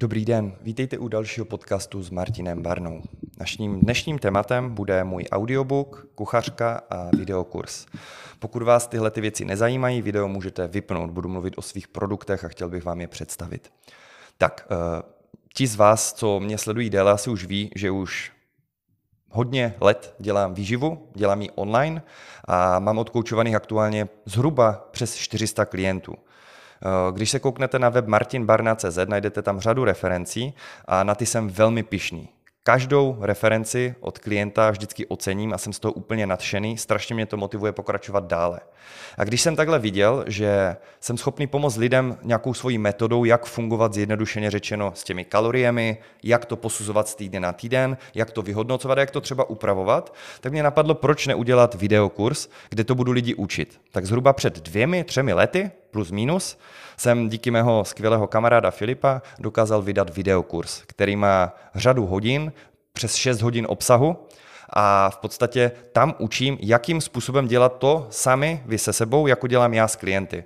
Dobrý den, vítejte u dalšího podcastu s Martinem Barnou. Naším dnešním tématem bude můj audiobook, kuchařka a videokurs. Pokud vás tyhle ty věci nezajímají, video můžete vypnout, budu mluvit o svých produktech a chtěl bych vám je představit. Tak, eh, ti z vás, co mě sledují déle, asi už ví, že už hodně let dělám výživu, dělám ji online a mám odkoučovaných aktuálně zhruba přes 400 klientů. Eh, když se kouknete na web martinbarna.cz, najdete tam řadu referencí a na ty jsem velmi pišný. Každou referenci od klienta vždycky ocením a jsem z toho úplně nadšený, strašně mě to motivuje pokračovat dále. A když jsem takhle viděl, že jsem schopný pomoct lidem nějakou svojí metodou, jak fungovat zjednodušeně řečeno s těmi kaloriemi, jak to posuzovat z týdne na týden, jak to vyhodnocovat, jak to třeba upravovat, tak mě napadlo, proč neudělat videokurs, kde to budu lidi učit. Tak zhruba před dvěmi, třemi lety, plus minus, jsem díky mého skvělého kamaráda Filipa dokázal vydat videokurs, který má řadu hodin, přes 6 hodin obsahu a v podstatě tam učím, jakým způsobem dělat to sami vy se sebou, jako dělám já s klienty.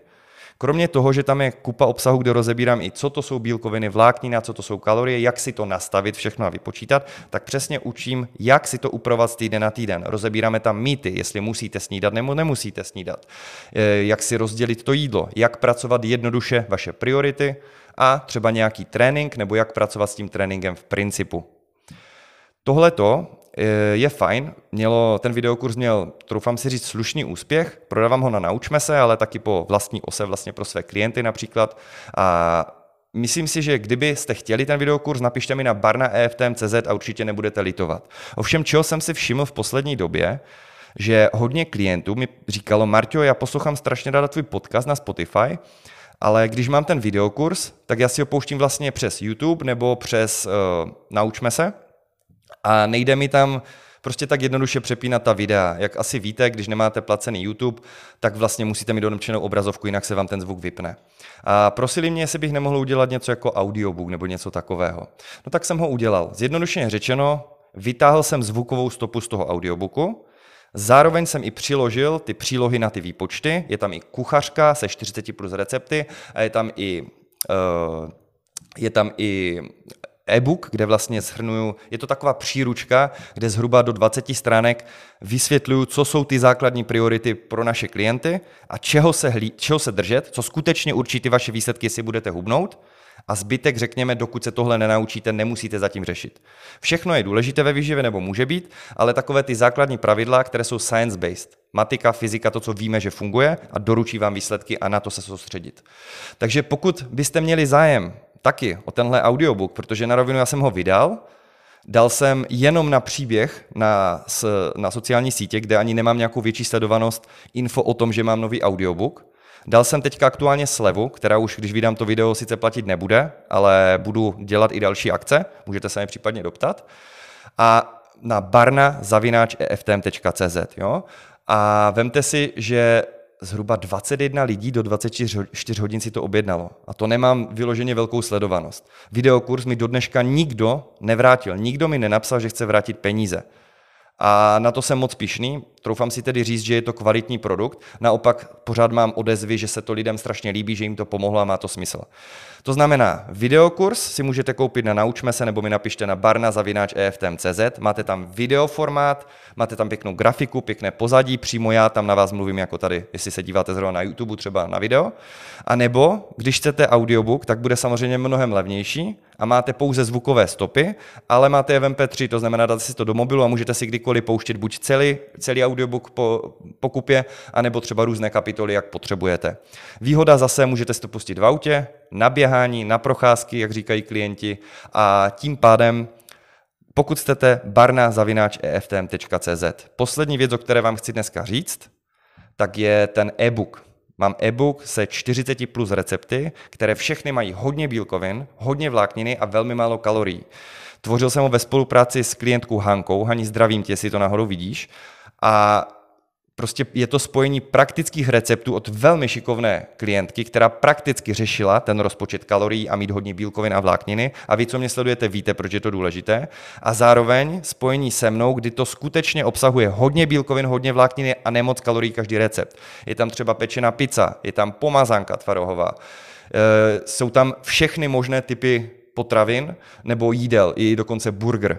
Kromě toho, že tam je kupa obsahu, kde rozebírám i co to jsou bílkoviny, vláknina, co to jsou kalorie, jak si to nastavit všechno a vypočítat, tak přesně učím, jak si to upravovat z týden na týden. Rozebíráme tam mýty, jestli musíte snídat nebo nemusíte snídat, eh, jak si rozdělit to jídlo, jak pracovat jednoduše vaše priority a třeba nějaký trénink nebo jak pracovat s tím tréninkem v principu. Tohleto Eh, je fajn. Mělo, ten videokurs měl, troufám si říct, slušný úspěch. Prodávám ho na Naučme se, ale taky po vlastní ose vlastně pro své klienty například. A Myslím si, že kdybyste chtěli ten videokurs, napište mi na barnaeftm.cz a určitě nebudete litovat. Ovšem, čeho jsem si všiml v poslední době, že hodně klientů mi říkalo, Marťo, já poslouchám strašně ráda tvůj podcast na Spotify, ale když mám ten videokurs, tak já si ho pouštím vlastně přes YouTube nebo přes uh, Naučme se, a nejde mi tam prostě tak jednoduše přepínat ta videa. Jak asi víte, když nemáte placený YouTube, tak vlastně musíte mít donomčenou obrazovku, jinak se vám ten zvuk vypne. A prosili mě, jestli bych nemohl udělat něco jako audiobook nebo něco takového. No tak jsem ho udělal. Zjednodušeně řečeno, vytáhl jsem zvukovou stopu z toho audiobooku, Zároveň jsem i přiložil ty přílohy na ty výpočty. Je tam i kuchařka se 40 plus recepty a je tam i, uh, je tam i e-book, kde vlastně shrnuju, je to taková příručka, kde zhruba do 20 stránek vysvětluju, co jsou ty základní priority pro naše klienty a čeho se, hlí, čeho se držet, co skutečně určí ty vaše výsledky, jestli budete hubnout. A zbytek, řekněme, dokud se tohle nenaučíte, nemusíte zatím řešit. Všechno je důležité ve výživě, nebo může být, ale takové ty základní pravidla, které jsou science-based, matika, fyzika, to, co víme, že funguje a doručí vám výsledky a na to se soustředit. Takže pokud byste měli zájem taky o tenhle audiobook, protože na rovinu já jsem ho vydal, dal jsem jenom na příběh na, na sociální sítě, kde ani nemám nějakou větší sledovanost, info o tom, že mám nový audiobook. Dal jsem teďka aktuálně slevu, která už, když vydám to video, sice platit nebude, ale budu dělat i další akce, můžete se mi případně doptat. A na barna.eftm.cz. A vemte si, že zhruba 21 lidí do 24 hodin si to objednalo. A to nemám vyloženě velkou sledovanost. Videokurs mi do dneška nikdo nevrátil. Nikdo mi nenapsal, že chce vrátit peníze. A na to jsem moc pišný. Troufám si tedy říct, že je to kvalitní produkt. Naopak pořád mám odezvy, že se to lidem strašně líbí, že jim to pomohlo a má to smysl. To znamená, videokurs si můžete koupit na Naučme se nebo mi napište na barna.eftm.cz. Máte tam videoformát, máte tam pěknou grafiku, pěkné pozadí, přímo já tam na vás mluvím jako tady, jestli se díváte zrovna na YouTube třeba na video. A nebo, když chcete audiobook, tak bude samozřejmě mnohem levnější a máte pouze zvukové stopy, ale máte je v MP3, to znamená, dáte si to do mobilu a můžete si kdykoliv pouštět buď celý, celý audiobook po, po kupě, anebo třeba různé kapitoly, jak potřebujete. Výhoda zase, můžete si to pustit v autě, na běhání, na procházky, jak říkají klienti, a tím pádem pokud chcete barna.eftm.cz. Poslední věc, o které vám chci dneska říct, tak je ten e-book. Mám e-book se 40 plus recepty, které všechny mají hodně bílkovin, hodně vlákniny a velmi málo kalorií. Tvořil jsem ho ve spolupráci s klientkou Hankou. Hani, zdravím tě, jestli to nahoru vidíš. A Prostě je to spojení praktických receptů od velmi šikovné klientky, která prakticky řešila ten rozpočet kalorií a mít hodně bílkovin a vlákniny. A vy, co mě sledujete, víte, proč je to důležité. A zároveň spojení se mnou, kdy to skutečně obsahuje hodně bílkovin, hodně vlákniny a nemoc kalorií každý recept. Je tam třeba pečená pizza, je tam pomazánka tvarohová, e, jsou tam všechny možné typy potravin nebo jídel, i dokonce burger.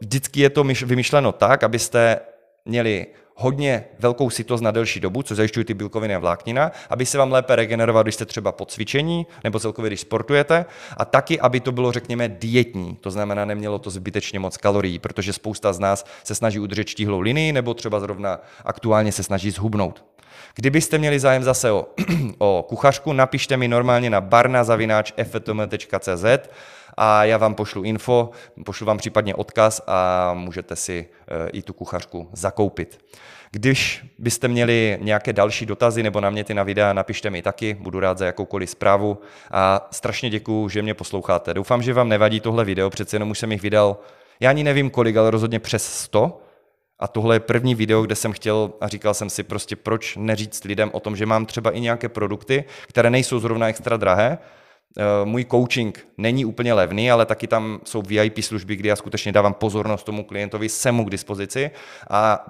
Vždycky je to vymyšleno tak, abyste měli hodně velkou sytost na delší dobu, co zajišťují ty bílkoviny a vláknina, aby se vám lépe regeneroval, když jste třeba po cvičení nebo celkově, když sportujete, a taky, aby to bylo, řekněme, dietní, to znamená, nemělo to zbytečně moc kalorií, protože spousta z nás se snaží udržet štíhlou linii nebo třeba zrovna aktuálně se snaží zhubnout. Kdybyste měli zájem zase o, o kuchařku, napište mi normálně na barnazavináč.ftm.cz a já vám pošlu info, pošlu vám případně odkaz a můžete si eh, i tu kuchařku zakoupit. Když byste měli nějaké další dotazy nebo náměty na videa, napište mi taky, budu rád za jakoukoliv zprávu a strašně děkuju, že mě posloucháte. Doufám, že vám nevadí tohle video, přece jenom už jsem jich vydal, já ani nevím kolik, ale rozhodně přes 100. A tohle je první video, kde jsem chtěl a říkal jsem si prostě, proč neříct lidem o tom, že mám třeba i nějaké produkty, které nejsou zrovna extra drahé, Eh, můj coaching není úplně levný, ale taky tam jsou VIP služby, kdy já skutečně dávám pozornost tomu klientovi, jsem mu k dispozici. A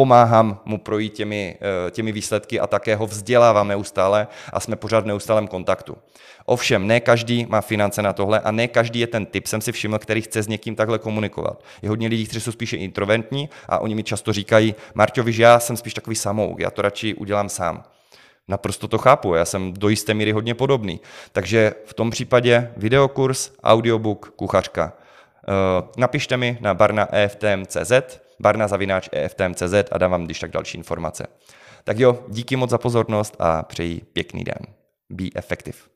pomáhám mu projít těmi, eh, těmi výsledky a také ho vzdělávám neustále a jsme pořád v neustálém kontaktu. Ovšem, ne každý má finance na tohle a ne každý je ten typ, jsem si všiml, který chce s někým takhle komunikovat. Je hodně lidí, kteří jsou spíše introventní a oni mi často říkají, Marťovi, že já jsem spíš takový samouk, já to radši udělám sám. Naprosto to chápu, já jsem do jisté míry hodně podobný. Takže v tom případě videokurs, audiobook, kuchařka. Eh, napište mi na barna.eftm.cz, barna.eftm.cz a dám vám když tak další informace. Tak jo, díky moc za pozornost a přeji pěkný den. Be effective.